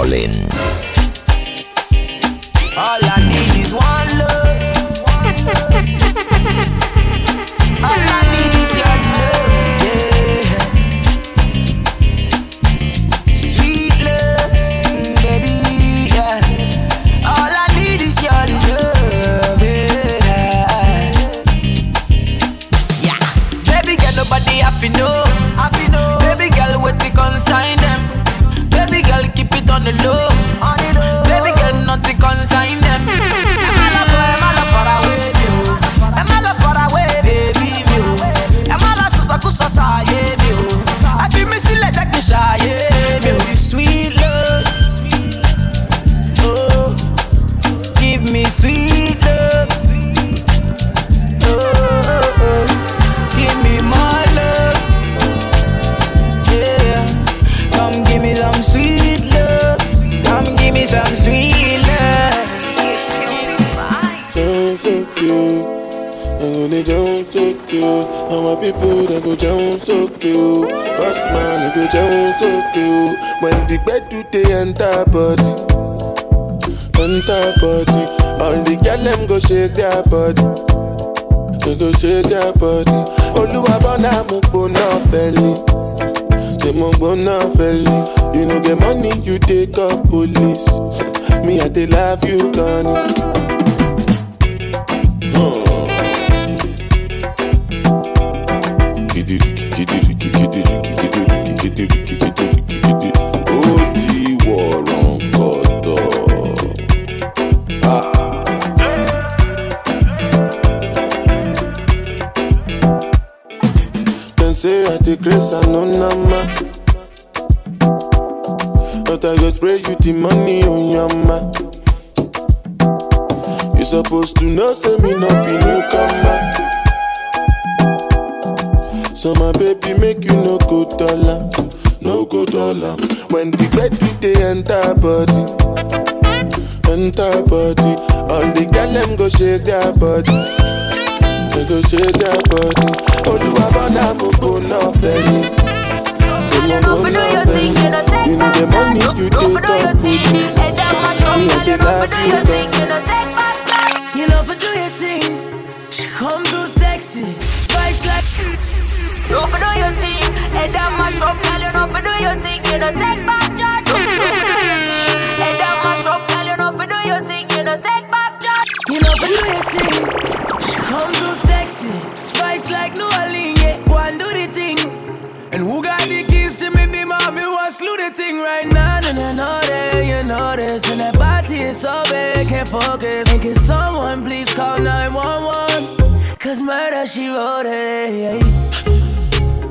Rollin. You know the money you take up police. Me I dey love you. Dem say I take grace and no nama. The money on your ma. You supposed to know, say me no be newcomer. So my baby make you no go dollar, no go dollar. When the bed do they enter body, enter body. All the girl them go shake their body, they go shake their body. Oluwa bona mo go no feli, they mo go no feli. You know the money you take up police. Me I dey love you, girl. You know, for do your thing. She come through sexy, spice like. No for do your thing, head down mash up, girl. You know for do your thing, you know take back charge. No for do your thing, head down mash up, girl. You know for do your thing, you know take back charge. You know, for do your thing. This. And that body is so big, can't focus. And can someone please call 911? Cause murder, she wrote it.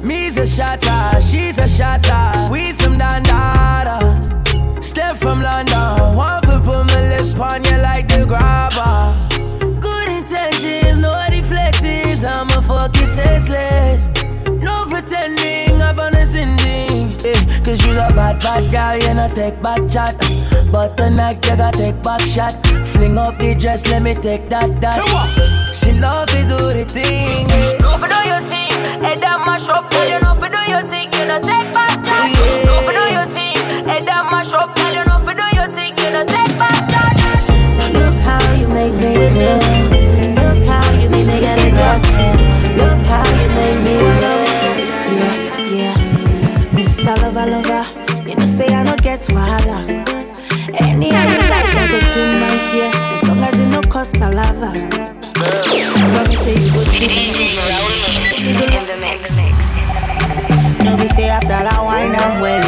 Me's a shatter, she's a shatter. We some dandadas. Step from London, one foot put my lips on you like the grabber. Good intentions, no deflectors. I'm a fuck you senseless. No pretending, I'm on a sending. Eh, Cause you's a bad, bad girl, you not take back chat. But tonight you gotta take back shot. Fling up the dress, let me take that, that. She love to do the thing. No for do your thing, head down mash up, girl. You know for do your thing, you know take back charge. No for do your thing, head down mash up, girl. You know for do your thing, you know take back charge. Look how you make me feel. Look how you make me get it grasp it. Look Mr. Lover, lover, you know say I don't get wahala. Any you like, I go do my dear, as long as it no cost my lover. Promise say you go do In the mix. No say after that wine I'm well,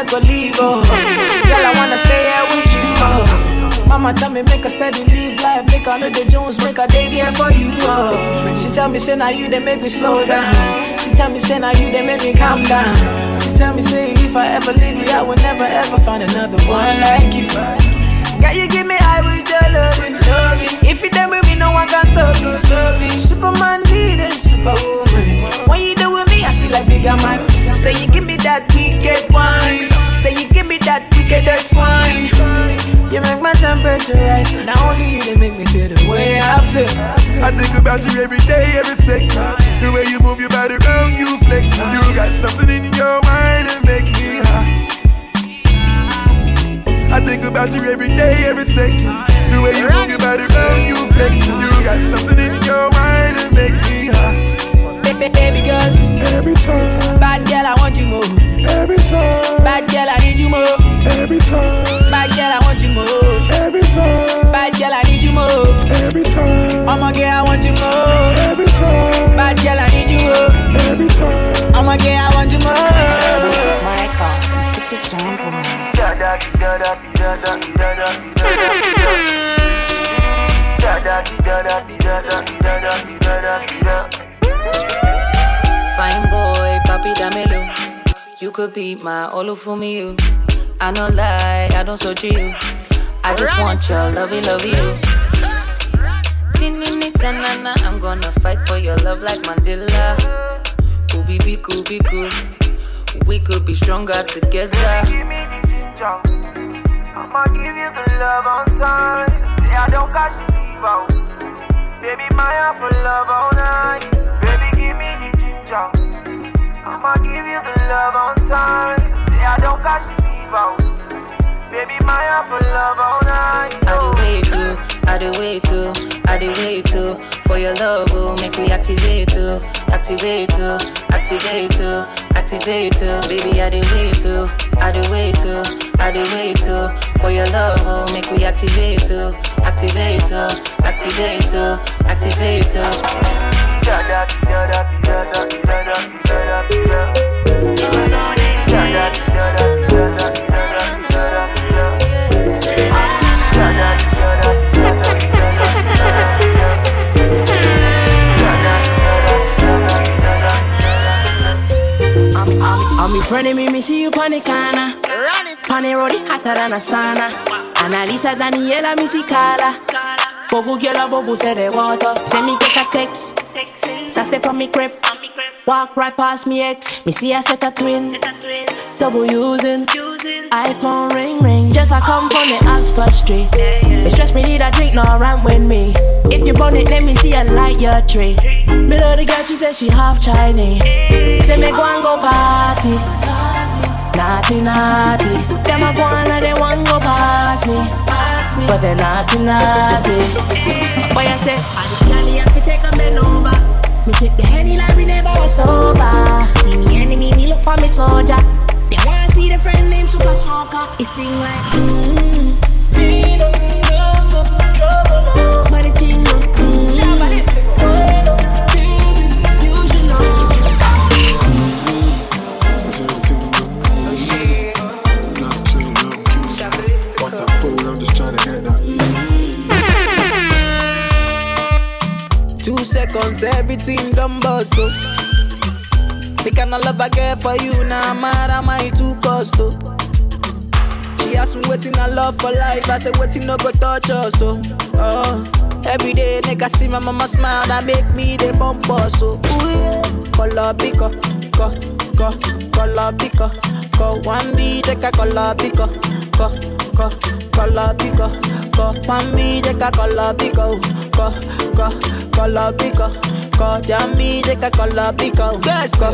You leave. Girl, I wanna stay here with you. Oh. Mama tell me make a steady live life, make a know the Jones, make a day there for you. Oh. She tell me say now you they make me slow down. She tell me say now you they make me calm down. She tell me say if I ever leave you, I will never ever find another one like you. Girl, you give me high with your loving. If you done with me, no one can stop me, stop me. Superman leader, superwoman. When you do with me, I feel like bigger man. Say you give me that wicked wine. That wickedest wine. You make my temperature rise. Not only you, they make me feel the way I feel. I think about you every day, every second. The way you move your body around, you flex. You got something in your mind that make me high. I think about you every day, every second. The way you move your body around, you flex. You got something in your mind that make me high. Baby, baby girl, Every time, bad girl, I want you more. every time, Bad girl, I need you more. every time, Bad girl, I want you more. every time, Bad girl, I need you more. every time, I'm a girl, I want you more. every time, Bad girl, I need you more. every time. I'm a girl, I want you more. Michael, I'm super sample. Fine You could be my all for me, you. I don't lie, I don't search you. I just want your lovey, love you. Tinini tanana, I'm gonna fight for your love like Mandela. Kubi be kubi cool. We could be stronger together. I'ma give you the love on time. Say I don't catch the fever. Baby, my heart for love all night. Baby, give me the ginger. I'ma give you the love on time. Say I don't catch the fever. Baby, my heart for love all night. I do wait too, I do wait too, I do wait too. For your love, will make me activate too, activate too, activate too, activate too. Baby, I do wait too, I do wait too, I do wait too. For your love, will make me activate too, activate too, activate too, activate too. I'm in front of me, me see you on the corner. Pan the road, hotter than a sauna. Analisa Daniela, me see Carla. Bobu girl, bobu say the water. Send me get a text. That's step on me crib. Walk right past me ex. Me see a set a twin. Double using. iPhone ring ring. Just I come from the Oxford Street. It stress me need a drink, no rant with me. If you burn it, let me see a light your tree. Me love the girl, she said she half Chinese. Say me go and go party. Naughty, naughty. Them a go and they want go past me. But they're naughty, naughty. Boy, I say, I the galley have to take a bend over. Me take the henny like we never was sober. See me enemy, me look for me soldier. They wanna see the friend named Super Soccer. It sing like, mmm. Me Seconds, everything done bust, oh. The kind of love I get for you, now nah, mad am I too cost, oh. She asked me waiting I love for life, I said waiting no go touch us, oh. oh. Every day, nigga see my mama smile, that make me the bump us, so ooh yeah. Color pico, co, co, color pico, co. One B, take a color co, co, color co. One B, take a color pico, co, co, color pico, co. Jammy, take a color pico, yes, co,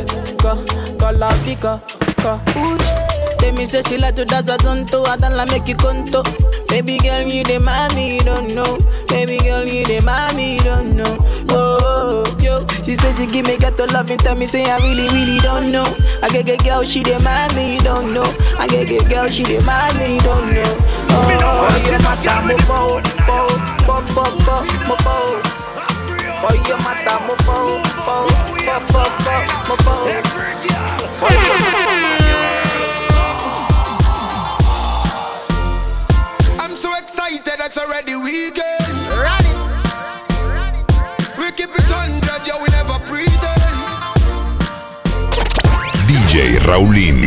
co, color pico, co. Ooh yeah. Tell me say she like to dance a tonto, I don't like make you conto. Baby girl, you the mommy, you don't know. Baby girl, you the mommy, you don't know. Oh, oh, yo, she said she give me got to love and tell me say I really, really don't know. I get get girl, she the mommy, you don't know. I get get girl, she the mommy, you don't know. Oh, oh, yeah, my time, mo bo, bo, bo, bo, bo, mo bo. For your mata, mo bo, bo, bo, bo, bo, mo bo. For your that's already weekend. We keep never. DJ Raulín.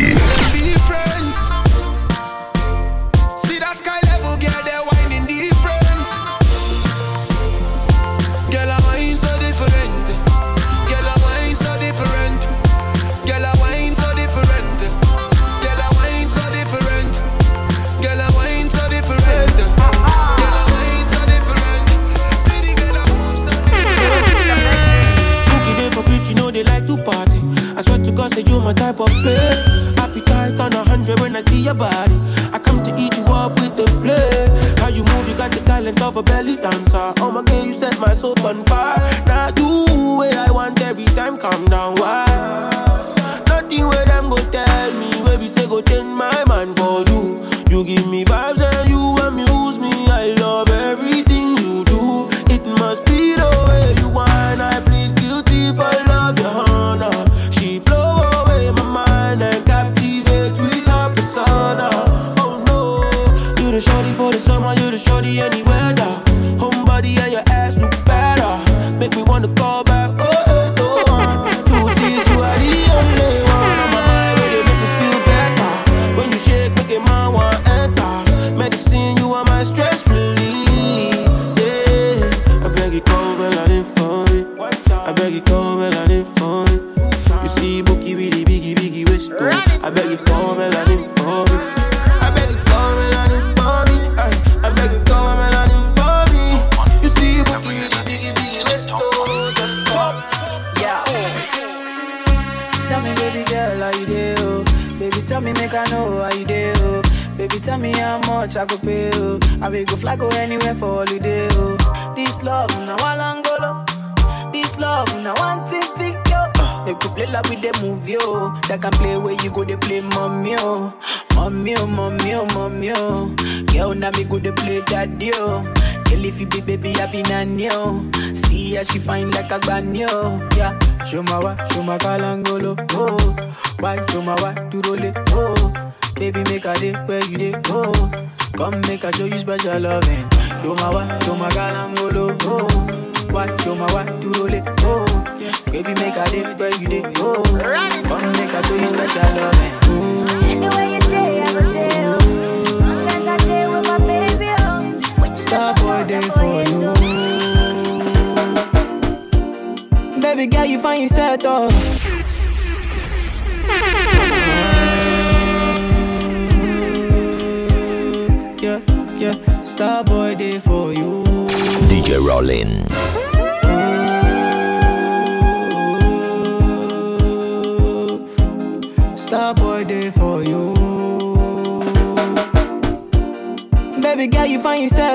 Oh my God, you set my soul on fire. Now do what I want every time. Calm down, why?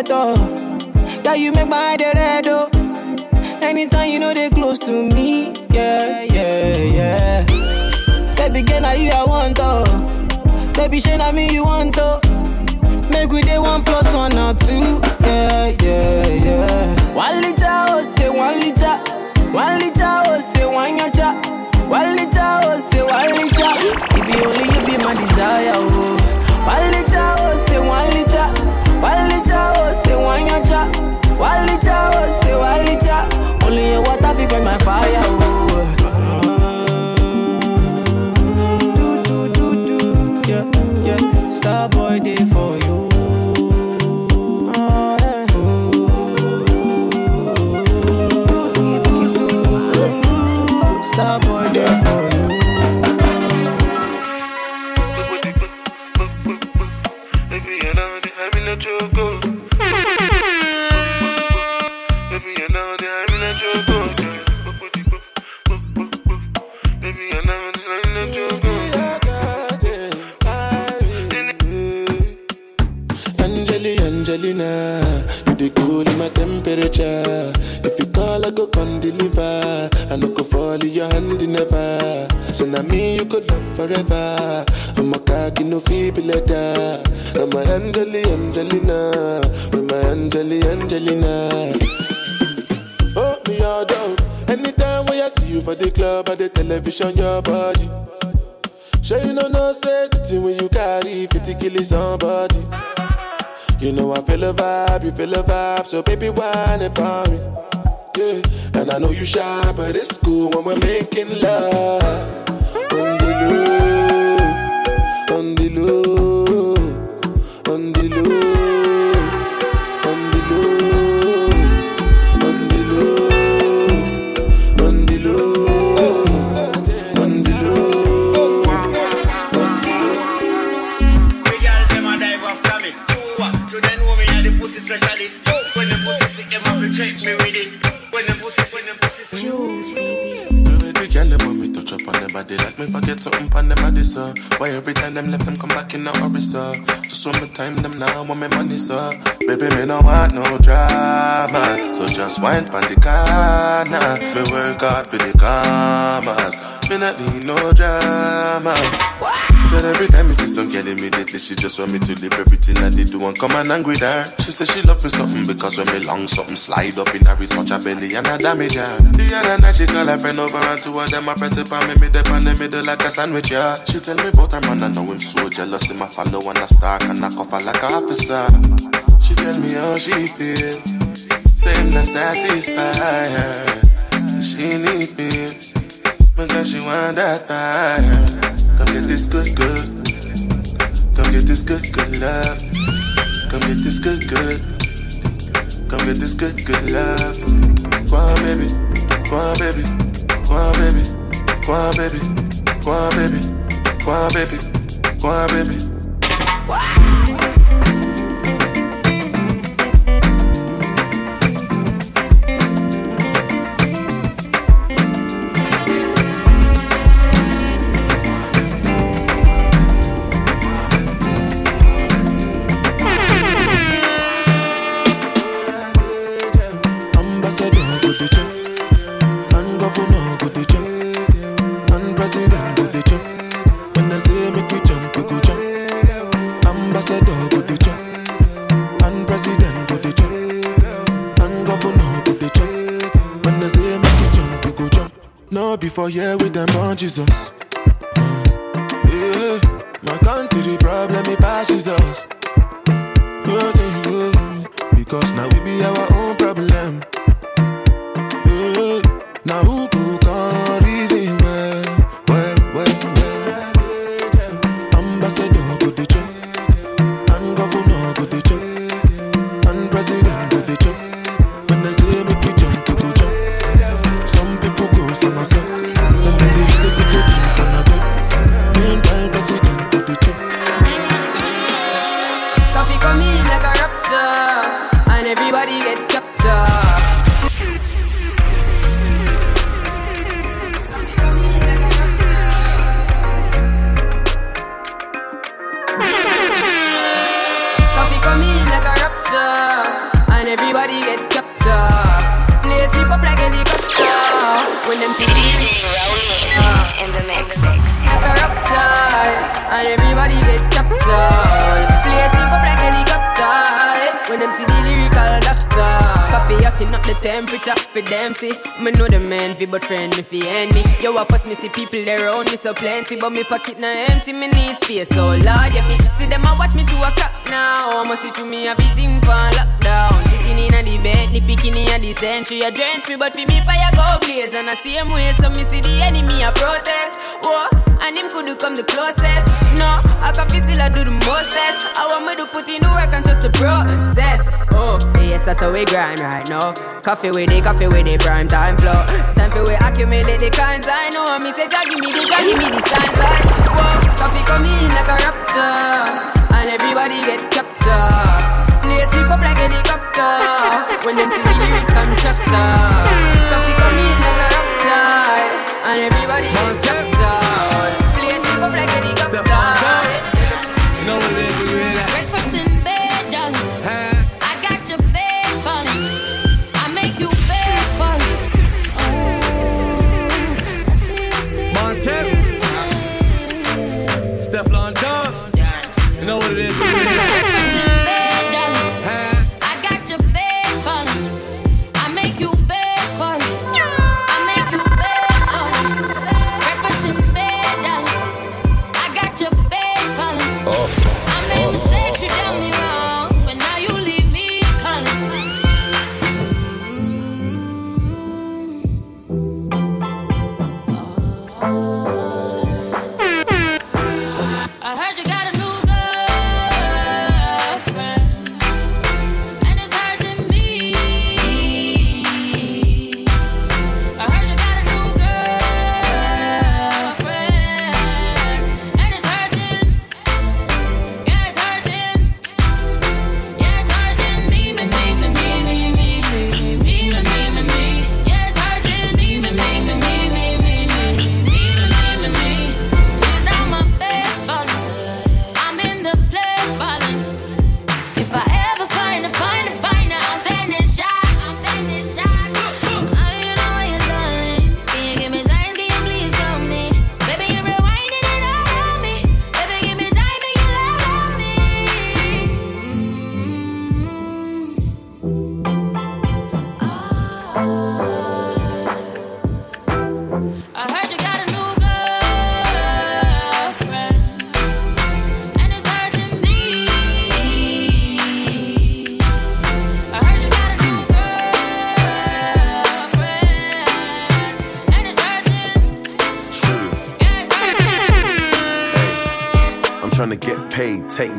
at. That you make my head red, oh. Anytime you know they close to me, yeah, yeah, yeah. Baby, girl, now you I want, oh. Baby, shit, I mean you want, the vibe, so baby, whine about me. Yeah. And I know you shy, but it's cool when we're making love. Wine pon the corner. Me work hard for the commas, me not need no drama. Said every time me see some girl immediately she just want me to leave everything I did do and come and angry with her. She said she love me something because when me long something slide up in her, it touch her belly and I damage her. The other night she call her friend over and two of them I press it on me, me dip on the middle like a sandwich, yeah. She tell me about her man, I know him so jealous, him I follow and I stalk and I cuff her like a officer. She tell me how she feel, same not satisfy her. She need me, because she want that fire. Come get this good, good. Come get this good, good love. Come get this good, good. Come get this good, good love. Go on, baby. Go on, baby. Go on, baby. Go on, baby. Go on, baby. Go on, baby. Go on, baby. Before here with them on Jesus. Yeah, my country problem it passes us. Yeah, yeah, yeah. Because now we be our own See people around me so plenty, but me pocket na empty. Me need space, so Lord, yeah me see them a watch me to a clock now. I'ma see through me everything for lockdown. Sitting in a the bed, the picking in a the century. A drench me, but fi me fire go blaze. And I same way, so me see the enemy a protest. Whoa, and him could come the closest. No, I can feel still I do the mostest. I want me to put in the work and just the process. Oh, yes, that's how we grind right now. Coffee with the coffee with the prime time flow. Time for we accumulate the kinds I know. Me say, God give me the, God give me the signs like. Whoa, coffee come in like a rapture, and everybody get captured. Play sleep up like helicopter when them see the lyrics contractor. Coffee come in like a rapture, and everybody get captured.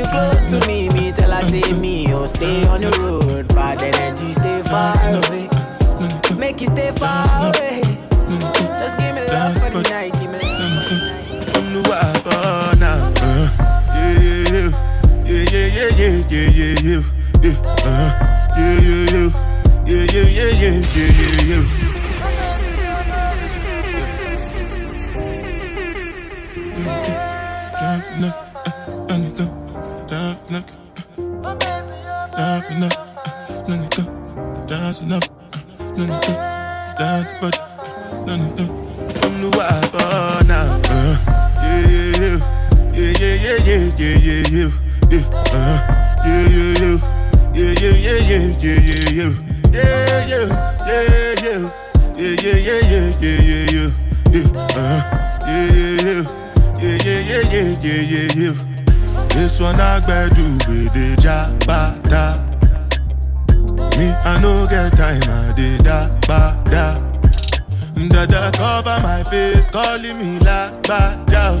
You close to me. Me tell her say me, oh stay on the road. Bad energy, stay far away. Make you stay far away. Just give me love for the night. Give me love for the night. Yeah, yeah, yeah, yeah, yeah, yeah, yeah, yeah, uh, yeah, yeah, yeah, yeah, yeah, yeah, yeah, yeah, yeah, yeah. This one I do with the jabata. Me, I no get time, I did da ba da. Dada cover my face, calling me la ba da.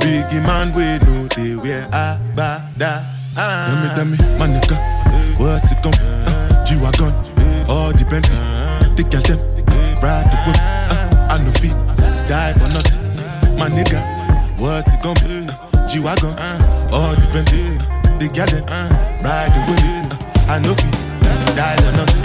Biggie man, we know they wear a ba da. Tell me, tell me, my nigga, what's it gon' uh, G-Wagon, all the Bentley, the girl them, ride the whip, uh, I no fit, die for nothing. My nigga, what's it gon' be? Uh, G-Wagon, all the Bentley, the girl them, ride the whip, uh, I no fit, die for nothing.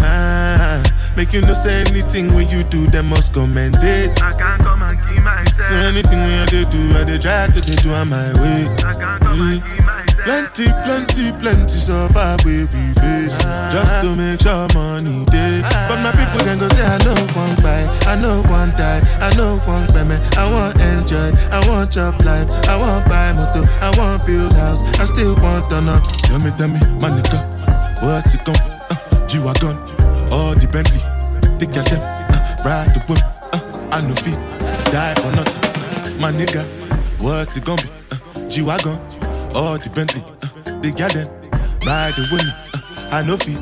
Ah, make you no say anything when you do, them must commend it. I can't come and keep myself. So anything when I do, I dey try to dey do on my way. I can't come and keep myself. Plenty, plenty, plenty suffer we we face. Just to make sure money day. But my people can go say I know one buy, I know one die, I know one payment. I want enjoy, I want job life, I want buy motor, I want build house, I still want to know. Tell me, tell me, my nigga, what's it gon' uh, G-Wagon, all the Bentley, the girl them, uh, ride the whip, uh, I no fit, die for nothing. My nigga, what's it gonna be? Uh, G-Wagon, all the Bentley, uh, the them, ride the whip, uh, I know fit.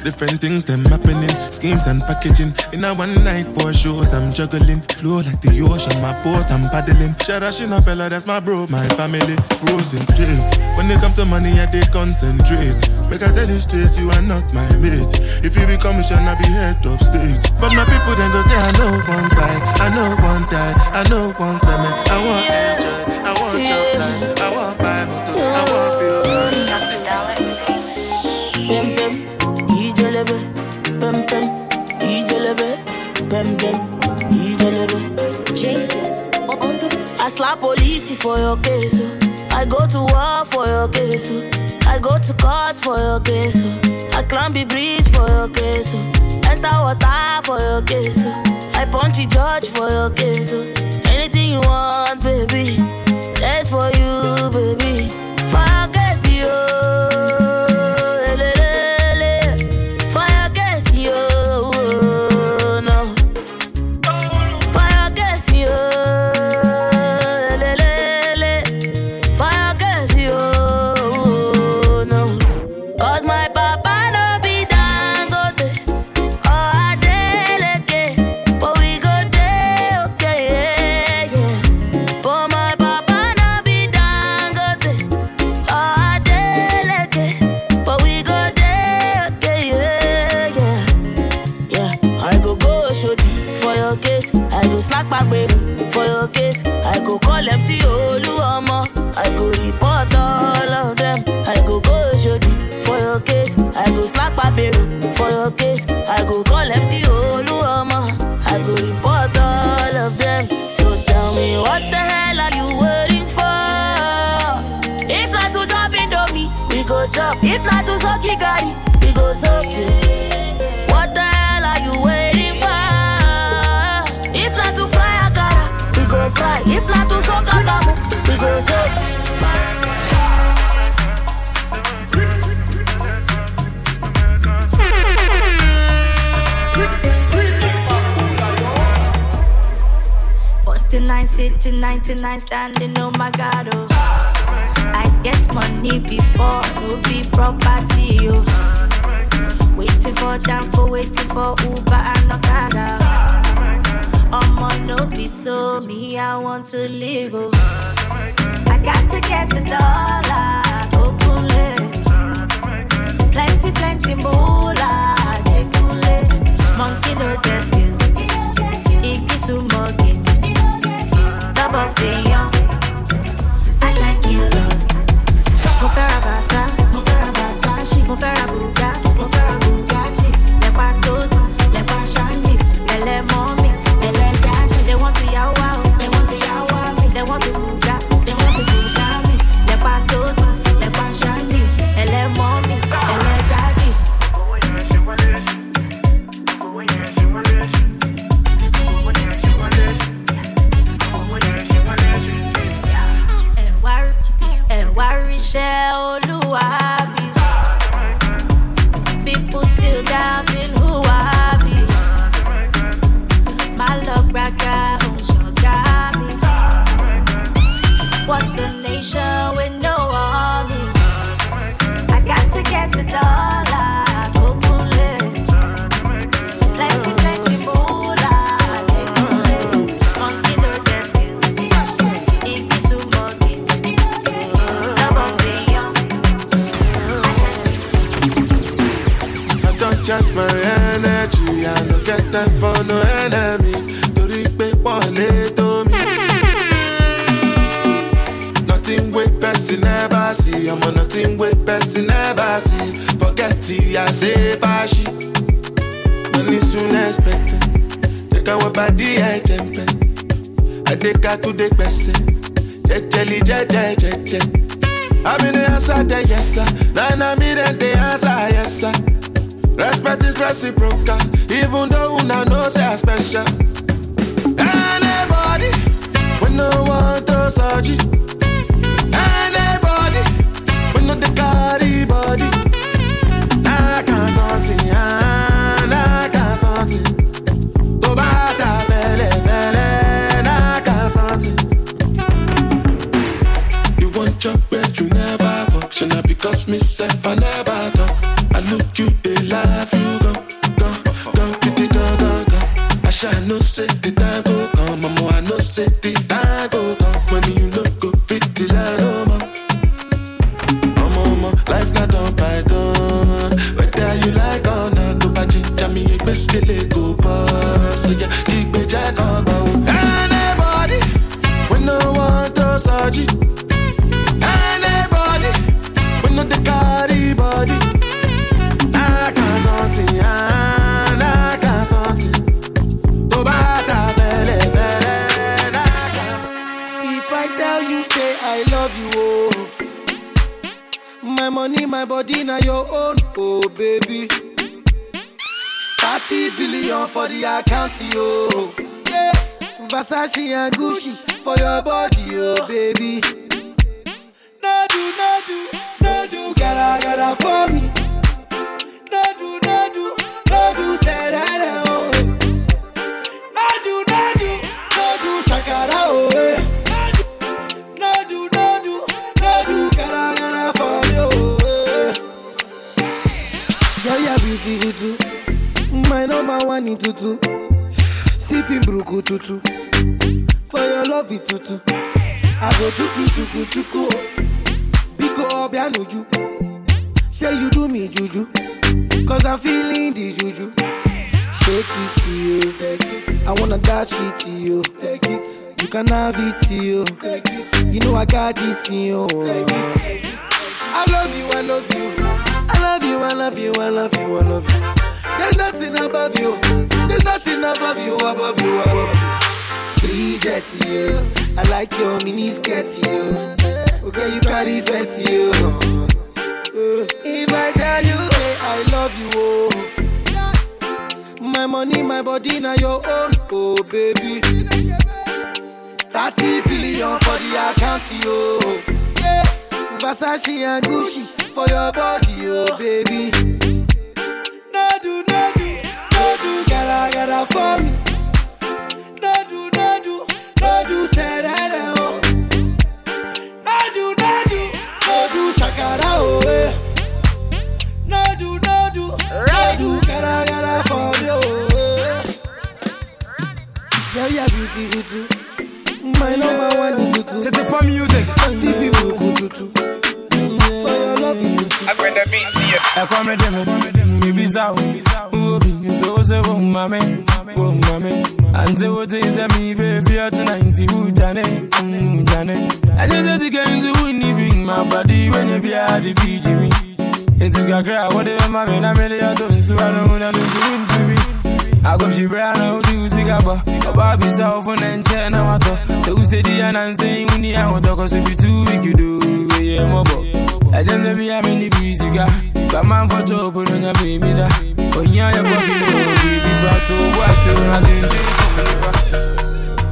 Different things them happening, schemes and packaging. In a one night for shows, I'm juggling. Flow like the ocean, my boat, I'm paddling. Sharashin Bella, that's my bro, my family. Frozen dreams. When it comes to money, I did concentrate. Make I tell you straight, you are not my mate. If you become mission, I be head of state. But my people then go say, I know one guy, I know one die, I know one payment. I want enjoy, I want job life, I want slap police for your. Oh. I go to war for your. Oh. I go to court for your. Oh. I climb the bridge for your. Enter water for your. I punch the judge for your case. Anything you want, baby. That's for you, baby. your. If not to suck you, guy, we go suck you. What the hell are you waiting for? If not to fly a car, we go fly. If not to suck a car, we go suck. Forty nine, sitting, ninety nine, standing. Oh my God, oh money before, no be property, yo. Waiting for Danfo, waiting for Uber and Okada. Omo, no be so, me, I want to live, oh. I got to get the dollar, open Plenty, plenty moolah, jekule. Monkey no get skill, Igisu monkey. Double finger. faire à Bassa, mon frère à Bassa, mon frère à Bouga. I know say the time go come, mama. I know say the time go come when your own, oh baby. 30 billion for the account, yo. Yeah. Versace and Gucci for your body, oh baby. No do, no do, no do, gotta, gotta for me. No do, no do, no do, say that. Oh. Beautiful too. My number one in tutu. Sipping bruku tutu. For your love it tutu. I go chuku chuku chuku. Biko obianuju. Say you do me juju. Cause I'm feeling the juju. Shake it to you. I wanna dash it to you. Take it. You can have it to you. Take it. You know I got this in you. I love you, I love you. I love you, I love you, I love you, I love you. There's nothing above you. There's nothing above you, above you, above you. Bridget, you. I like your mini skirt, you. Okay, you carry face, you. If I tell you, hey, I love you, oh. My money, my body, now your own, oh baby. 30 billion for the account, yo. Yeah. Versace and Gucci for your body, oh baby. No do, no do, no do, gotta, gotta for me. No do, no do, no do, say that, oh. No do, no do, no do, shakara, oh, eh. No do, no do, no do, gotta, gotta for me, oh, eh. Yeah, yeah, beautiful too. My number one tutu. Tete for music. See people tutu. For your love, you tutu. I bring the beat to you. I come with them. We be so. Who be so so oh mame, oh mame. And say what is a me baby at 90 who done it, who done it. I just said the games who wouldn't bring my body when you be at the beach me. It's a cry, whatever my man, I'm really out of so I don't want to do to me. I go she brown out do sigaba. Oba be self on and chair I talk. So steady and I'm saying we need I want to cause be too weak you do. Yeah, mobo. I just say me I'm in busy guy. But man for job on your baby da. Oh yeah, you fucking know baby fat to what to nothing.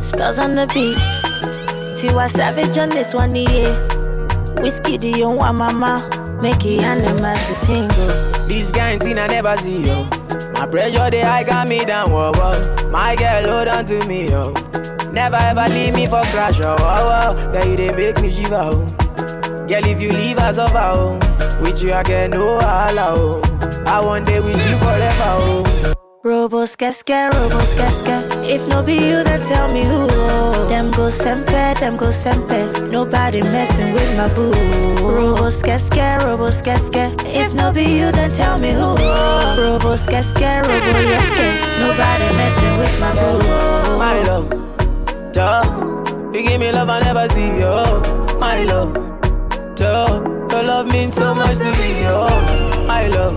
Spellz on the beat. Tiwa Savage on this one, yeah. Whiskey, the young one, mama. Make it animals to tingle. This kind thing I never see, yo. My pressure, they high got me down, whoa, whoa. My girl, hold on to me, yo. Never ever leave me for crash, oh, oh, oh. Girl, you they make me shiver, oh. Girl, if you leave us over, oh. With you, I get no oh. I want day with you forever, oh. Robos casca, robos casca. If no be you, then tell me who. Them go sempe, them go sempe. Nobody messing with my boo. Robos casca, robos casca. If no be you, then tell me who. Robos casca, robo yeske. Nobody messing with my boo. My love, duh. You give me love I never see, yo. My love, duh. Your love means so much to me, yo. My love,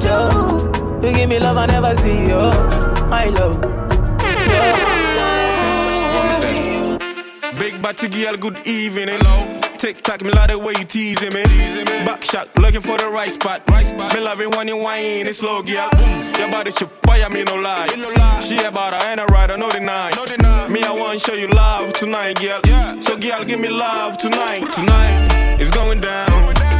duh. You give me love I never see, yo. My love, Big body girl, good evening. Hello. Tick tock, me love the way you teasing me. Back shot, looking for the right spot. Right spot. Me love it when you whine, it's slow, yeah. Boom. Your body should fire me, no lie. She about her and a rider, no deny. No deny. Me, I want show you love tonight, girl. Yeah. So, girl, give me love tonight. Tonight, it's going down.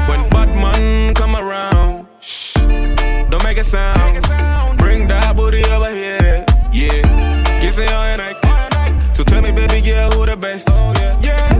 When Batman come around, shh, don't make a sound. Bring that booty over here. Yeah. Kiss it on your neck. So tell me, baby girl, who the best? yeah. I'm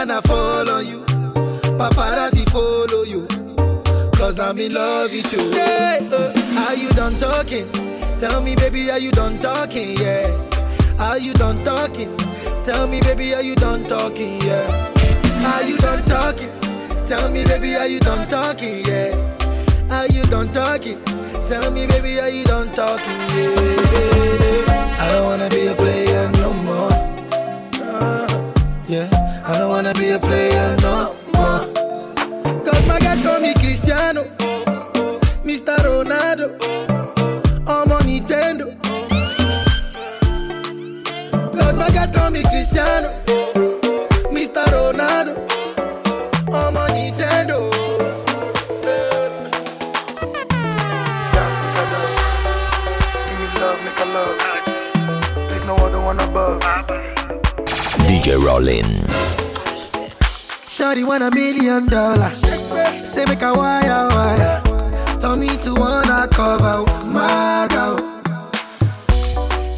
banana fall on you, paparazzi follow you. Cause I'm in love with you. Yeah, uh, are you done talking? Tell me, baby, are you done talking? Yeah. Are you done talking? Tell me, baby, are you done talking? Yeah. Are you done talking? Tell me, baby, are you done talking? Yeah. Are you done talking? Tell me, baby, are you done talking? Yeah. I don't wanna be a player no more. Uh, yeah. I don't wanna be a player no more. Cause my guys call me Cristiano, Mr. Ronaldo, I'm on Nintendo. Cause my guys call me Cristiano, DJ Rollin. Shawty want a million dollars. Say make a wire wire. Tell me to wanna cover my girl.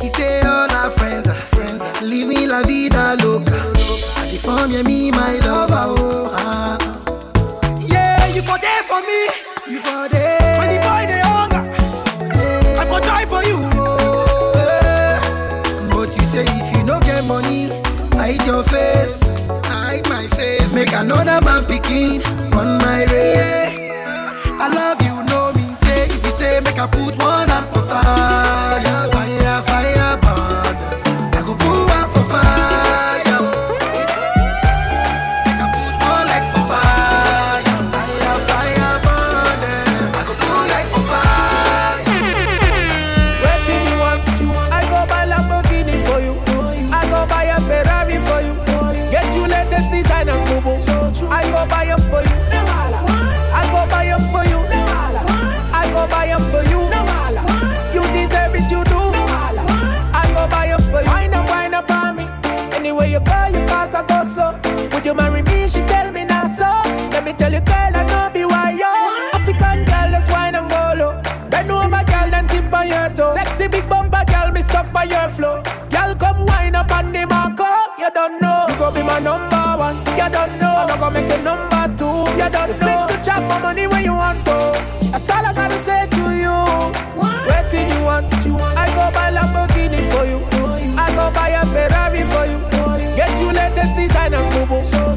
He say all our friends are friends. Living la vida loca. I deform you, me my lover. Oh, ah. Yeah, you for there for me. You for there. Another man picking on my race. I love you, no mean say. If you say make I put one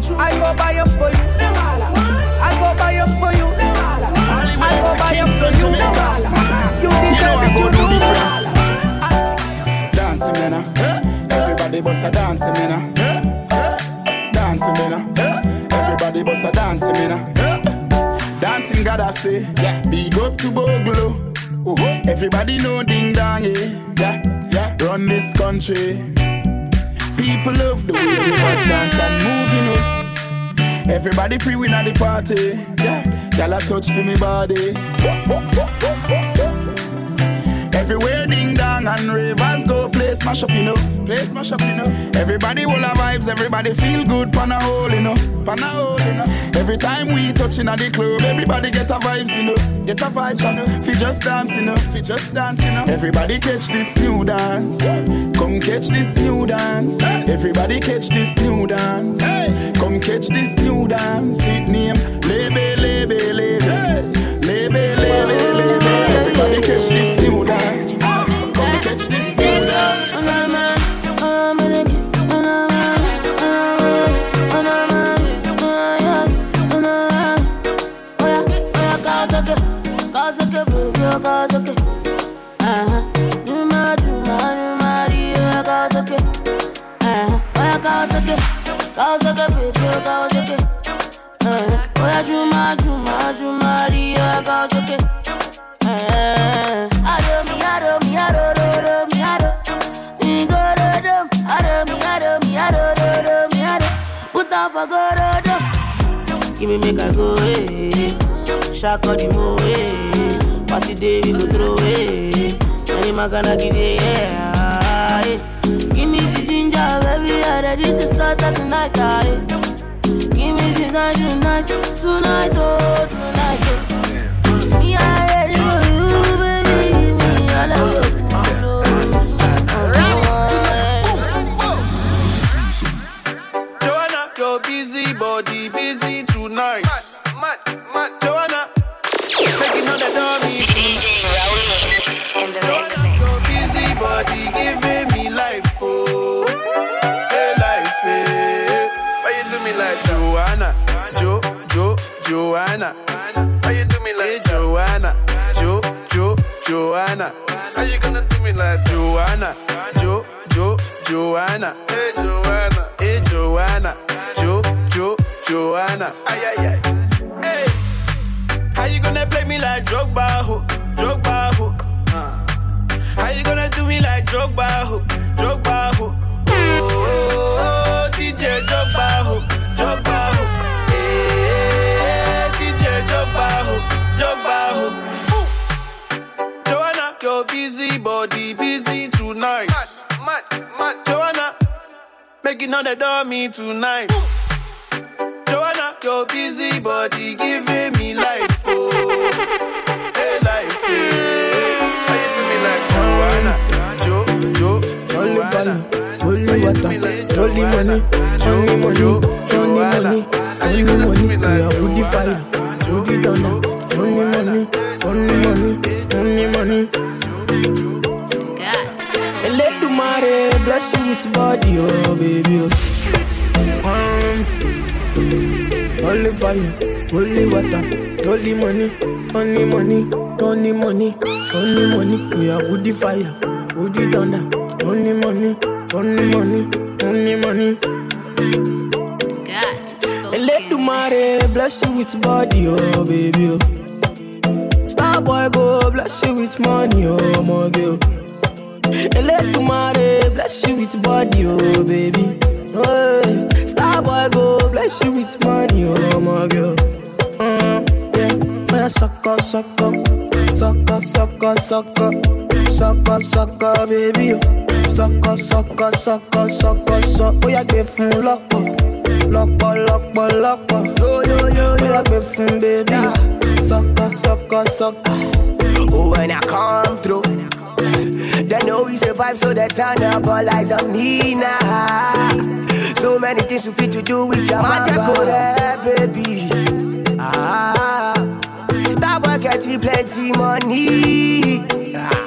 boo. I go buy them for you. I go buy them for you. I go buy them for you. You deserve it, you do. Dancing me now. Ah. Everybody bust a dancing me now. Ah. Dancing me. Ah. Everybody bust a dancing now. Dancing God I say, yeah. Big up to Boglo. Uh-huh. Everybody know ding dong, yeah. yeah, yeah. Run this country. People love the way we dance and move, you Everybody pre-win at the party. Yeah, y'all a touch for me body. Everywhere ding dong and ravers go play smash up, you know. Play smash up, you know. Everybody will have vibes, everybody feel good, pan a hole, you know. Pan a hole, you know. Every time we touching at the club, everybody get a vibes, you know. Get a vibes, you know. Fi just dance, you know. Fi just dance, you know. Everybody catch this new dance. Come catch this new dance. Everybody catch this new dance. Come catch this new dance. It name Lebe, oh yeah, Kawasaki. Kawasaki, baby, oh Kawasaki. Uh, oh yeah, Juma, Juma, Juma, yeah, Kawasaki. Uh, ado mi, ado mi, do, mi, go, do, do. Mi, ado mi, ado, do, do, mi, ado. Put on go. Give me make I go, eh. Shaka the mo, eh. Party day we go throw, eh. Any magana give it, yeah. eh. Ready to scatter tonight, eh. Give me the night, tonight, tonight, oh, tonight, oh. Me, I'm ready for you, baby. Me your Joanna, your busy body busy tonight. Making all the dummy tonight. Joanna, your busy body giving me life, oh, hey life, eh. hey. How you do me like Joanna, Jo, Jo, Joanna? Holy water, holy money, Johnny money, Johnny money, Johnny money, we are woody fire, woody donor, Johnny money, Johnny money, Johnny money. Bless you with body, oh baby, oh. Um, holy fire, holy water, holy money, Johnny money, Johnny money, Johnny money, we are woody fire, woody donor, Johnny money, Johnny money, Johnny money. Eledumare bless you with body, oh baby, oh. Star boy go bless you with money, oh my girl. Eledumare bless you with body, oh baby. Oh, star boy go bless you with money, oh my girl. Mm, yeah, oh yeah, sucker, sucker, sucker, sucker, sucker, sucker, sucker, baby. oh. Sucker, sucker, sucker, sucker, sucker. Oh yeah, give fun lọ́pọ̀, lọ́pọ̀, lọ́pọ̀, lọ́pọ̀. Yo yo yo yo, oh yeah, give fun baby. oh. Sucker, sucker, sucker. Oh, when I come through, they know we survive, so they turn up all eyes on me now. So many things we fit to do with your magic, baby. Ah, Starboy getting plenty money. Ah.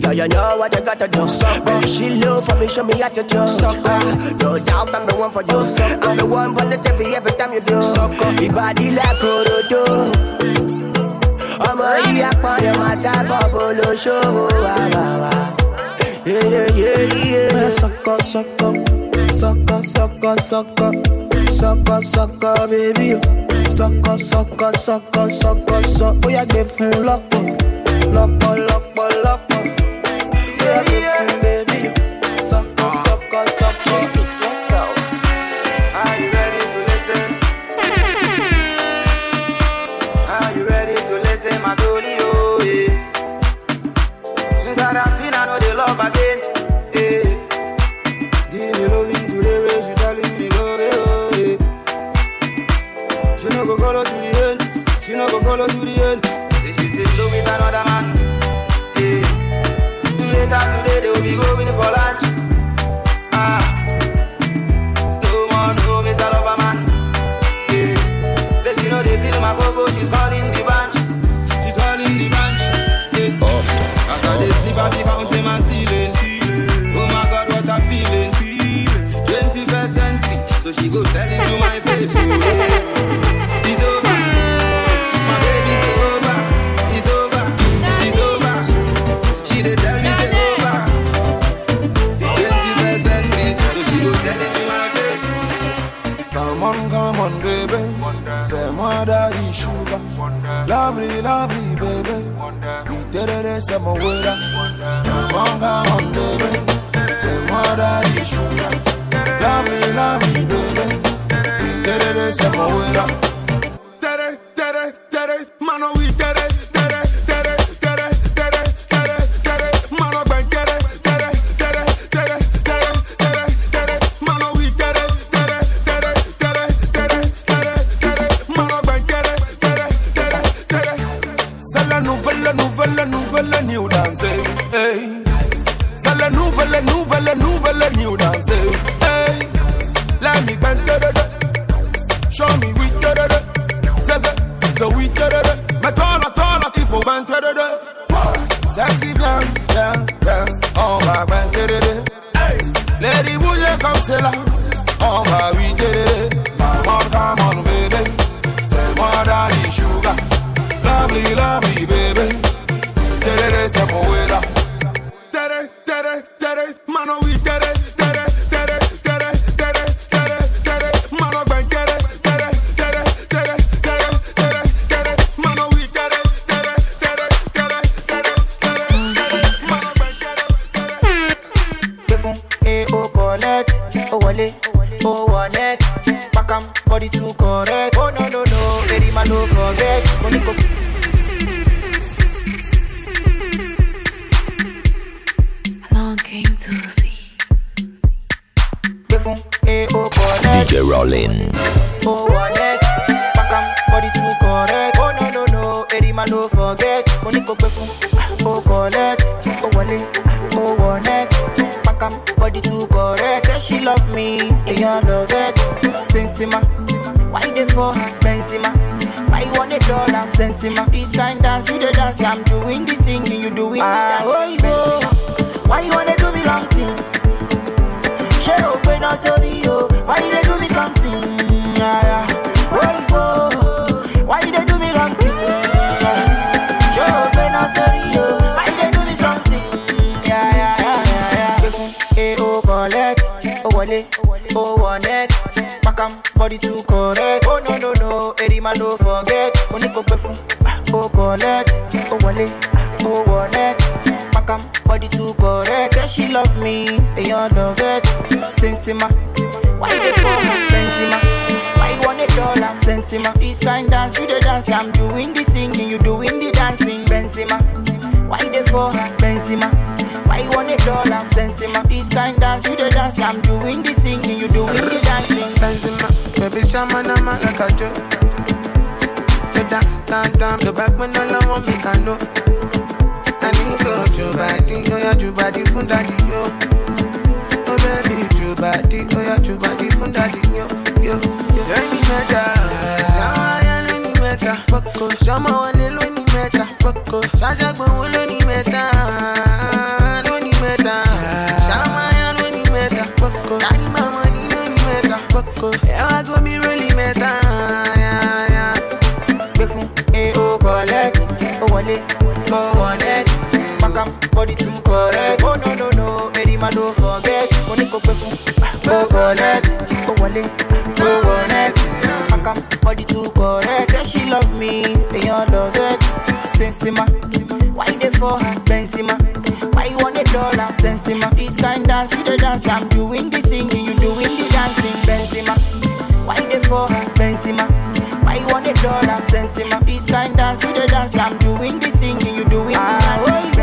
Yeah, you know what you gotta do. Baby, she low for me, show me how to do. Ah, no doubt I'm the one for you. I'm the one for the TV every time you do. Big body like Orodo. Ọmọ yìí apọ̀dé máa tábọ̀ bolóṣòwò àbàwà. Sọkọ sọkọ sọkọ sọkọ sọkọ sọkọ sọkọ bébí o sọkọ sọkọ sọkọ sọkọ sọ. Ó yà gbé fún lọ́pọ̀ lọ́pọ̀ lọ́pọ̀ lọ́pọ̀. Ó yà gbé fún bébí We did it, say my way up. Come on, baby. Say more daddy sugar. Lovely, lovely, baby. We did it, too correct. Oh no no no, baby ma no forget. Mo ní kò came to see. gbé fún o oh, collect, DJ Rollin. o oh, wọ net, pakam body too correct. Oh no no no, baby ma no forget. Mo ní kò gbé fún o collect, o wọlé, o net, pakam body too correct. Say she love me, èèyàn love it. Sensima, why you dey for her? Benzema. Why you want a dollar? Sensima. This kind dance, you the dance. I'm doing the singing, you doing the ah. dance. Oh, you Why you wanna do me long thing? She open up sorry, yo. Why you dey do me something? O wọ net, pakam body too correct. Oh no no no, eri ma no forget. Mo ní kò gbé fún o collect, o wọlé, o wọ net, pakam body too correct. Say she love me, èèyàn love it. Sensima, why dey for her? Benzema. Why you want a dollar? Sensima. This kind dance, you the dance. I'm doing the singing, you doing the dancing. Benzema. Why dey for? Benzema. Why you want a dollar? Sensima. This kind dance, you the dance. I'm doing the singing, you doing the dancing. Benzema, baby, chama na ma like a joke. Down, down, down, the back when all I want me can know. I need go to body, oh yeah, to body fun daddy yo. Oh baby, to body, oh yeah, to body fun daddy yo, yo, yo. Any meta, sama ya leni meta, poko, wale leni meta, poko, sasa gbon leni meta, leni meta, sama ya leni meta, poko, tani mama ni leni meta, poko, ewa go mi really meta, yeah, yeah. Gbé fún e o collect, o wọlé, wọ net, pakam body too correct. Oh no no no, eri Sensima, why dey for her? Benzema, why you want a dollar? Sensima, this kind dance, you the dance. I'm doing the singing, you doing the dancing. Benzema, why dey for her? Benzema. Why you want a dollar? Sensima. This kind dance, you the dance. I'm doing the singing, you doing the ah, dancing. Oh,